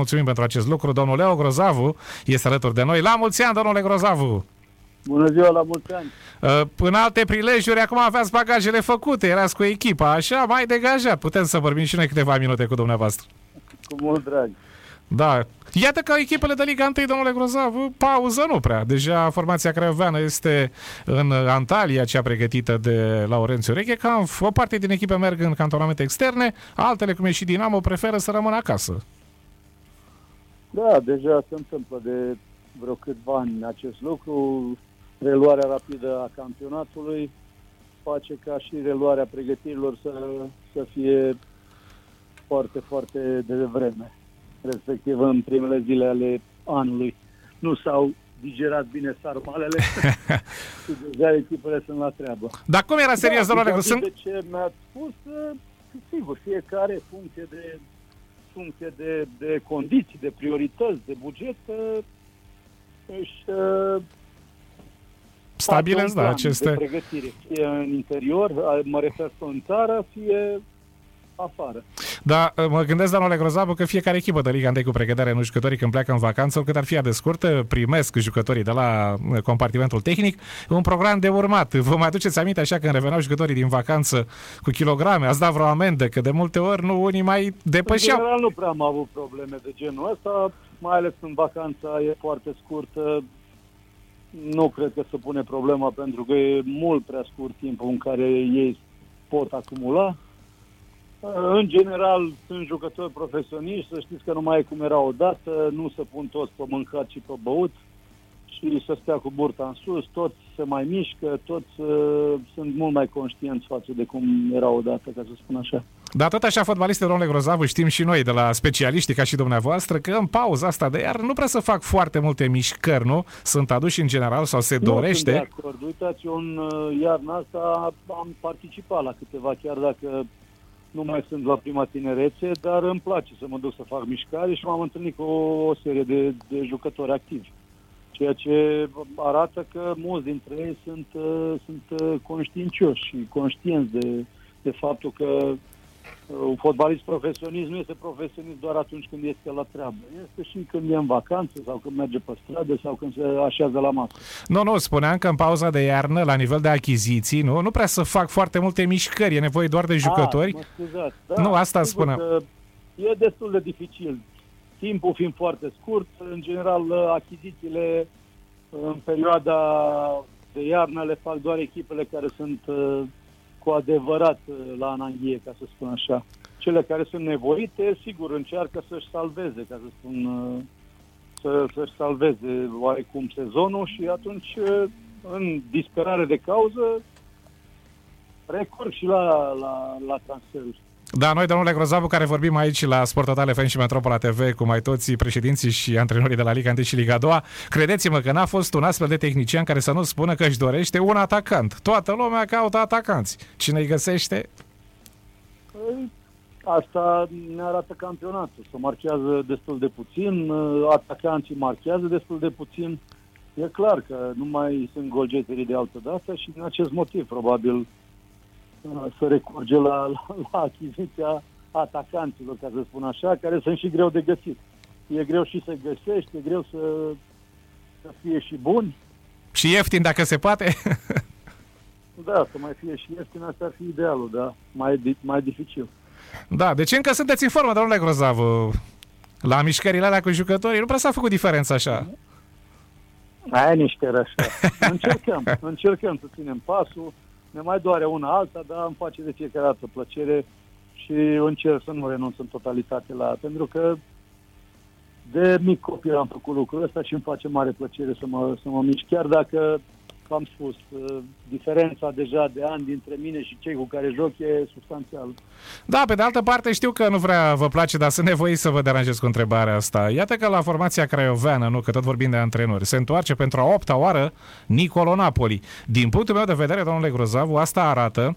Mulțumim pentru acest lucru. Domnul Leo Grozavu este alături de noi. La mulți ani, domnule Grozavu! Bună ziua, la mulți ani! În alte prilejuri, acum aveați bagajele făcute, erați cu echipa, așa, mai degajat. Putem să vorbim și noi câteva minute cu dumneavoastră. Cu mult drag. Da. Iată că echipele de Liga 1, domnule Grozavu, pauză nu prea. Deja formația craioveană este în Antalya, cea pregătită de Laurențiu Reche, ca o parte din echipe merg în cantonamente externe, altele, cum e și Dinamo, preferă să rămână acasă. Da, deja se întâmplă de vreo câțiva ani acest lucru. Reluarea rapidă a campionatului face ca și reluarea pregătirilor să, să fie foarte, foarte de vreme, respectiv în primele zile ale anului. Nu s-au digerat bine sarmalele și deja echipele sunt la treabă. Dar cum era serios, da, domnule? Sunt... De ce mi-ați spus, sigur, fiecare funcție de funcție de, de condiții, de priorități, de buget, își stabilesc, da, aceste... De pregătire, fie în interior, mă refer în țară, fie afară. Da, mă gândesc, domnule Grozavu, că fiecare echipă de Liga 1 cu pregătire nu jucătorii când pleacă în vacanță, cât ar fi de scurtă, primesc jucătorii de la compartimentul tehnic un program de urmat. Vă mai aduceți aminte așa când reveneau jucătorii din vacanță cu kilograme, ați dat vreo amendă, că de multe ori nu unii mai depășeau. În general nu prea am avut probleme de genul ăsta, mai ales când vacanța e foarte scurtă, nu cred că se pune problema pentru că e mult prea scurt timpul în care ei pot acumula. În general, sunt jucători profesioniști, să știți că nu mai e cum era odată, nu se pun toți pe mâncat și pe băut și să stea cu burta în sus, toți se mai mișcă, toți uh, sunt mult mai conștienți față de cum era odată, ca să spun așa. Dar tot așa, fotbaliste, domnule Grozavu, știm și noi de la specialiști ca și dumneavoastră că în pauza asta de iar nu prea să fac foarte multe mișcări, nu? Sunt aduși în general sau se nu dorește? Sunt de acord. Uitați, eu în uh, iarna asta am participat la câteva, chiar dacă nu mai sunt la prima tinerețe, dar îmi place să mă duc să fac mișcare și m-am întâlnit cu o, o serie de, de jucători activi. Ceea ce arată că mulți dintre ei sunt, uh, sunt uh, conștiincioși și conștienți de, de faptul că un fotbalist profesionist nu este profesionist doar atunci când este la treabă. Este și când e în vacanță sau când merge pe stradă sau când se așează la masă. Nu, nu, spuneam că în pauza de iarnă, la nivel de achiziții, nu, nu prea să fac foarte multe mișcări, e nevoie doar de jucători. A, mă scuzați, da, nu, asta spuneam. E destul de dificil. Timpul fiind foarte scurt, în general achizițiile în perioada de iarnă le fac doar echipele care sunt cu adevărat uh, la ananghie, ca să spun așa. Cele care sunt nevoite, sigur, încearcă să-și salveze, ca să spun, uh, să, să-și salveze oarecum sezonul și atunci, uh, în disperare de cauză, recurg și la, la, la transferuri. Da, noi, domnule Grozavu, care vorbim aici la Sport Total FM și Metropola TV cu mai toți președinții și antrenorii de la Liga 1 și Liga 2, credeți-mă că n-a fost un astfel de tehnician care să nu spună că își dorește un atacant. Toată lumea caută atacanți. Cine îi găsește? Păi, asta ne arată campionatul. Se marchează destul de puțin, atacanții marchează destul de puțin. E clar că nu mai sunt golgeterii de altă dată și din acest motiv, probabil, să recurge la, la, la achiziția atacanților, ca să spun așa, care sunt și greu de găsit. E greu și să găsești, e greu să, să fie și buni. Și ieftin, dacă se poate? da, să mai fie și ieftin, asta ar fi idealul, da, mai, mai dificil. Da, deci încă sunteți în formă, domnule Grozav. La mișcările alea cu jucătorii, nu prea s-a făcut diferența așa. Aia nici chiar așa. Încercăm, încercăm să ținem pasul ne mai doare una alta, dar îmi face de fiecare dată plăcere și încerc să nu renunț în totalitate la pentru că de mic copil am făcut lucrul ăsta și îmi face mare plăcere să mă, să mă mișc, chiar dacă am spus, uh, diferența deja de ani dintre mine și cei cu care joc e substanțială. Da, pe de altă parte știu că nu vrea vă place, dar sunt nevoit să vă deranjez cu întrebarea asta. Iată că la formația craioveană, nu, că tot vorbim de antrenori, se întoarce pentru a opta oară Nicolo Napoli. Din punctul meu de vedere, domnule Grozavu, asta arată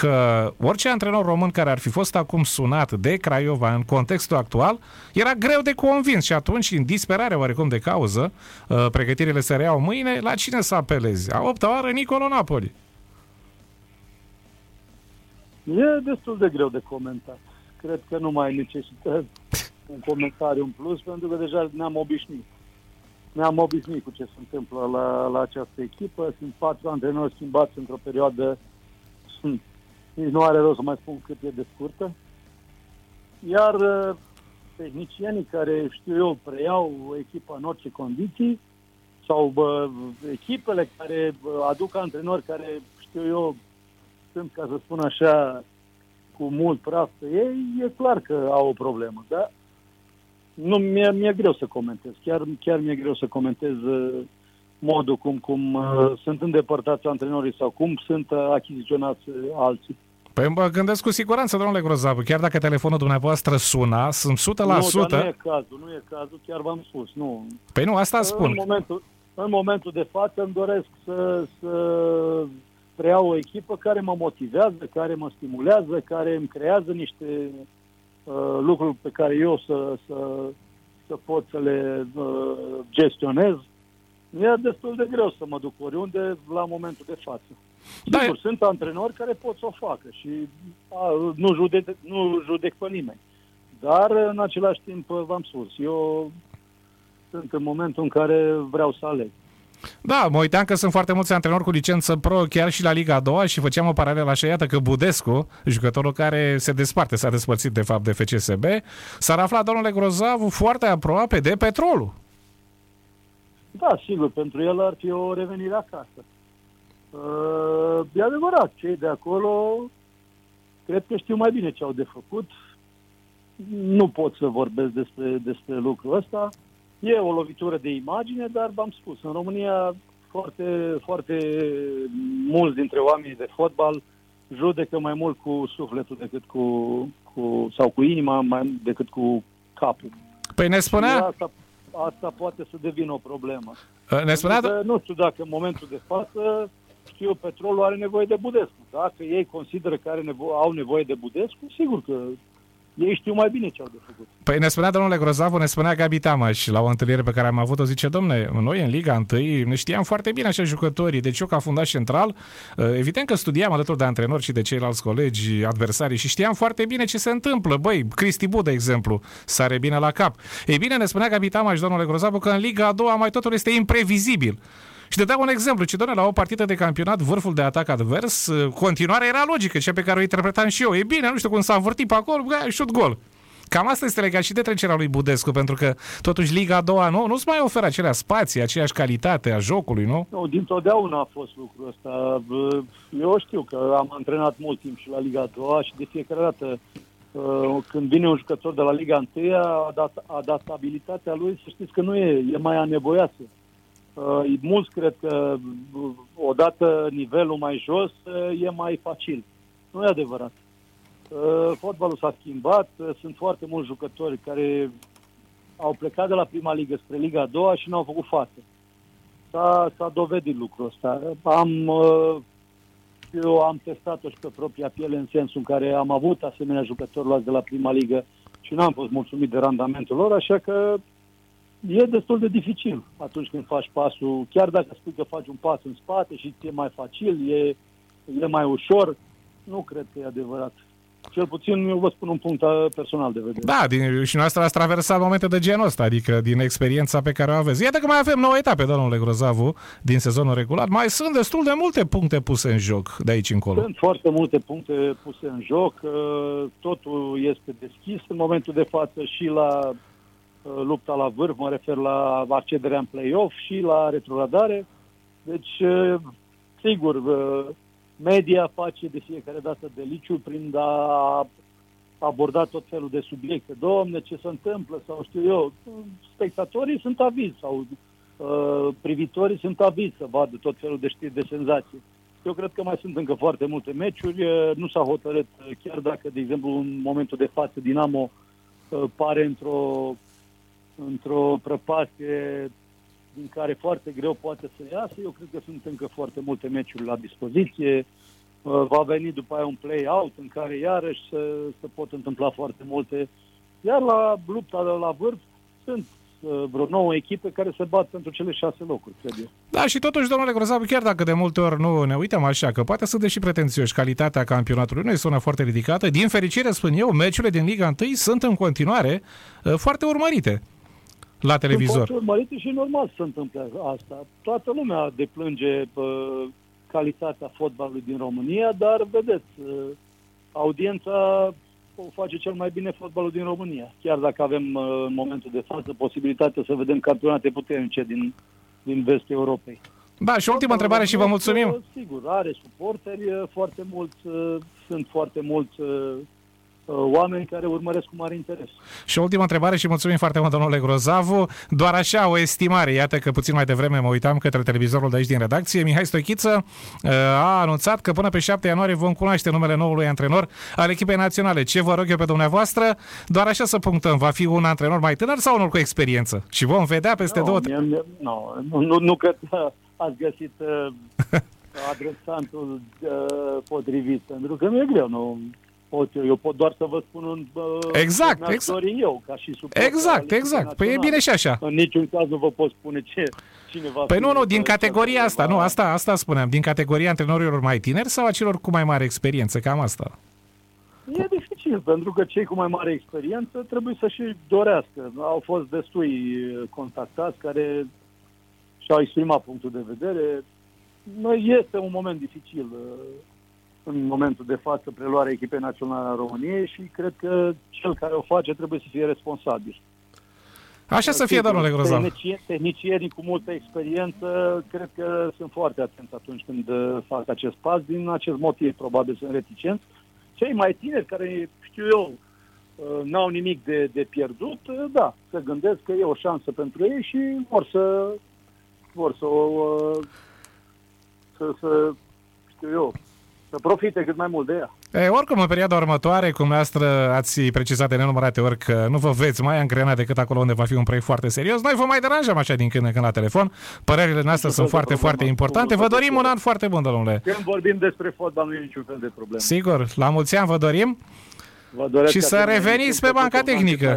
că orice antrenor român care ar fi fost acum sunat de Craiova în contextul actual era greu de convins și atunci, în disperare oarecum de cauză, uh, pregătirile se reau mâine, la cine să apelezi? A opta oară Nicolo Napoli. E destul de greu de comentat. Cred că nu mai necesită un comentariu în plus, pentru că deja ne-am obișnuit. Ne-am obișnuit cu ce se întâmplă la, la această echipă. Sunt patru antrenori schimbați într-o perioadă, sunt, nu are rost să mai spun cât e de scurtă. Iar uh, tehnicienii care, știu eu, preiau echipa în orice condiții, sau bă, echipele care aduc antrenori care, știu eu, sunt, ca să spun așa, cu mult praf pe ei, e clar că au o problemă, da? Nu, mi-e, mi-e greu să comentez, chiar, chiar mi-e greu să comentez uh, modul cum, cum uh, sunt îndepărtați antrenorii sau cum sunt uh, achiziționați uh, alții. Păi mă gândesc cu siguranță, domnule Grozavu, chiar dacă telefonul dumneavoastră suna, sunt 100%... Nu, dar nu e cazul, nu e cazul, chiar v-am spus, nu. Păi nu, asta spun. În momentul, în momentul de față îmi doresc să, să preiau o echipă care mă motivează, care mă stimulează, care îmi creează niște uh, lucruri pe care eu să, să, să pot să le uh, gestionez. Mi-e destul de greu să mă duc oriunde la momentul de față. Da, Sigur, sunt antrenori care pot să o facă și a, nu, judec, nu judec pe nimeni. Dar, în același timp, v-am spus, eu sunt în momentul în care vreau să aleg. Da, mă uitam că sunt foarte mulți antrenori cu licență pro chiar și la Liga a doua și făceam o paralelă așa, iată că Budescu, jucătorul care se desparte, s-a despărțit de fapt de FCSB, s-ar afla domnule Grozavu foarte aproape de petrolul. Da, sigur, pentru el ar fi o revenire acasă. Uh, e adevărat, cei de acolo cred că știu mai bine ce au de făcut. Nu pot să vorbesc despre, despre lucrul ăsta. E o lovitură de imagine, dar v-am spus, în România foarte, foarte mulți dintre oamenii de fotbal judecă mai mult cu sufletul decât cu, cu sau cu inima mai decât cu capul. Păi ne spunea... Asta, asta poate să devină o problemă. Ne spunea... Că, nu știu dacă în momentul de față știu, petrolul are nevoie de Budescu. Dacă ei consideră că are nevo- au nevoie de Budescu, sigur că ei știu mai bine ce au de făcut. Păi ne spunea domnule Grozavu, ne spunea Gabi Tamaș la o întâlnire pe care am avut-o, zice, domne, noi în Liga 1 ne știam foarte bine așa jucătorii, deci eu ca fundaș central, uh, evident că studiam alături de antrenori și de ceilalți colegi, adversari și știam foarte bine ce se întâmplă. Băi, Cristi Bu, de exemplu, sare bine la cap. Ei bine, ne spunea Gabi Tamaș, domnule Grozavu, că în Liga a doua mai totul este imprevizibil. Și te dau un exemplu. Ce doamne, la o partidă de campionat, vârful de atac advers, uh, continuarea era logică, cea pe care o interpretam și eu. E bine, nu știu cum s-a învârtit pe acolo, bă, șut gol. Cam asta este legat și de trecerea lui Budescu, pentru că totuși Liga a doua nu, nu-ți mai oferă acelea spații, aceeași calitate a jocului, nu? Nu, dintotdeauna a fost lucrul ăsta. Eu știu că am antrenat mult timp și la Liga a doua și de fiecare dată uh, când vine un jucător de la Liga 1, adaptabilitatea lui, să știți că nu e, e mai anevoiasă. Uh, mulți cred că uh, odată nivelul mai jos uh, e mai facil. Nu e adevărat. Uh, fotbalul s-a schimbat, uh, sunt foarte mulți jucători care au plecat de la prima ligă spre Liga a doua și n-au făcut față. S-a, s-a dovedit lucrul ăsta. Am, uh, eu am testat-o și pe propria piele în sensul în care am avut asemenea jucători luați de la prima ligă și n-am fost mulțumit de randamentul lor, așa că e destul de dificil atunci când faci pasul, chiar dacă spui că faci un pas în spate și ți e mai facil, e, e mai ușor, nu cred că e adevărat. Cel puțin eu vă spun un punct uh, personal de vedere. Da, din, și noastră ați traversat momente de genul ăsta, adică din experiența pe care o aveți. Iată că mai avem nouă etape, domnule Grozavu, din sezonul regulat. Mai sunt destul de multe puncte puse în joc de aici încolo. Sunt foarte multe puncte puse în joc. Uh, totul este deschis în momentul de față și la uh, lupta la vârf, mă refer la accederea în play-off și la retrogradare. Deci, sigur, media face de fiecare dată deliciu prin a aborda tot felul de subiecte. Domne, ce se întâmplă? Sau știu eu, spectatorii sunt avizi sau uh, privitorii sunt avizi să vadă tot felul de știri de senzații. Eu cred că mai sunt încă foarte multe meciuri. Uh, nu s-a hotărât, uh, chiar dacă, de exemplu, în momentul de față Dinamo uh, pare într-o într-o prăpastie din care foarte greu poate să iasă. Eu cred că sunt încă foarte multe meciuri la dispoziție. Uh, va veni după aia un play-out în care iarăși se, se pot întâmpla foarte multe. Iar la lupta de la vârf sunt uh, vreo nouă echipe care se bat pentru cele șase locuri, cred eu. Da, și totuși, domnule Grozavu, chiar dacă de multe ori nu ne uităm așa, că poate sunt și pretențioși, calitatea campionatului nu este una foarte ridicată. Din fericire, spun eu, meciurile din Liga 1 sunt în continuare uh, foarte urmărite la televizor. Sunt foarte urmărite și normal să se întâmple asta. Toată lumea deplânge uh, calitatea fotbalului din România, dar vedeți, uh, audiența o face cel mai bine fotbalul din România. Chiar dacă avem uh, în momentul de față posibilitatea să vedem campionate puternice din, din vestul Europei. Da, și ultima întrebare și vă mulțumim. Sigur, are suporteri uh, foarte mulți, sunt foarte mulți Uh, oameni care urmăresc cu mare interes. Și ultima întrebare și mulțumim foarte mult, domnule Grozavu. Doar așa, o estimare. Iată că puțin mai devreme mă uitam către televizorul de aici din redacție. Mihai Stoichiță uh, a anunțat că până pe 7 ianuarie vom cunoaște numele noului antrenor al echipei naționale. Ce vă rog eu pe dumneavoastră? Doar așa să punctăm. Va fi un antrenor mai tânăr sau unul cu experiență? Și vom vedea peste no, două... Mie, no, nu, nu, nu că ați găsit uh, adresantul uh, potrivit, pentru că nu e greu. Nu, pot eu. Eu pot doar să vă spun un exact, exact. eu, ca și Exact, exact. Păi e bine și așa. În niciun caz nu vă pot spune ce cineva... Păi nu, nu, din categoria asta, nu, asta, asta spuneam, din categoria antrenorilor mai tineri sau a celor cu mai mare experiență, cam asta. E dificil, pentru că cei cu mai mare experiență trebuie să și dorească. Au fost destui contactați care și-au exprimat punctul de vedere. Noi este un moment dificil în momentul de față preluarea echipei naționale a României și cred că cel care o face trebuie să fie responsabil. Așa să fie, domnule Grozan. Tehnicienii cu multă experiență cred că sunt foarte atenți atunci când uh, fac acest pas. Din acest motiv, probabil, sunt reticenți. Cei mai tineri, care, știu eu, uh, n-au nimic de, de pierdut, uh, da, se gândesc că e o șansă pentru ei și vor să vor să o să, să știu eu, să profite cât mai mult de ea. E, oricum, în perioada următoare, cum noastră ați precizat de nenumărate ori că nu vă veți mai angrena decât acolo unde va fi un proiect foarte serios, noi vă mai deranjăm așa din când în când la telefon. Părerile noastre sunt foarte, foarte importante. Vă dorim un an foarte bun, domnule. Când vorbim despre fotbal, nu e niciun fel de problemă. Sigur, la mulți ani vă dorim. Vă și să reveniți pe banca tehnică.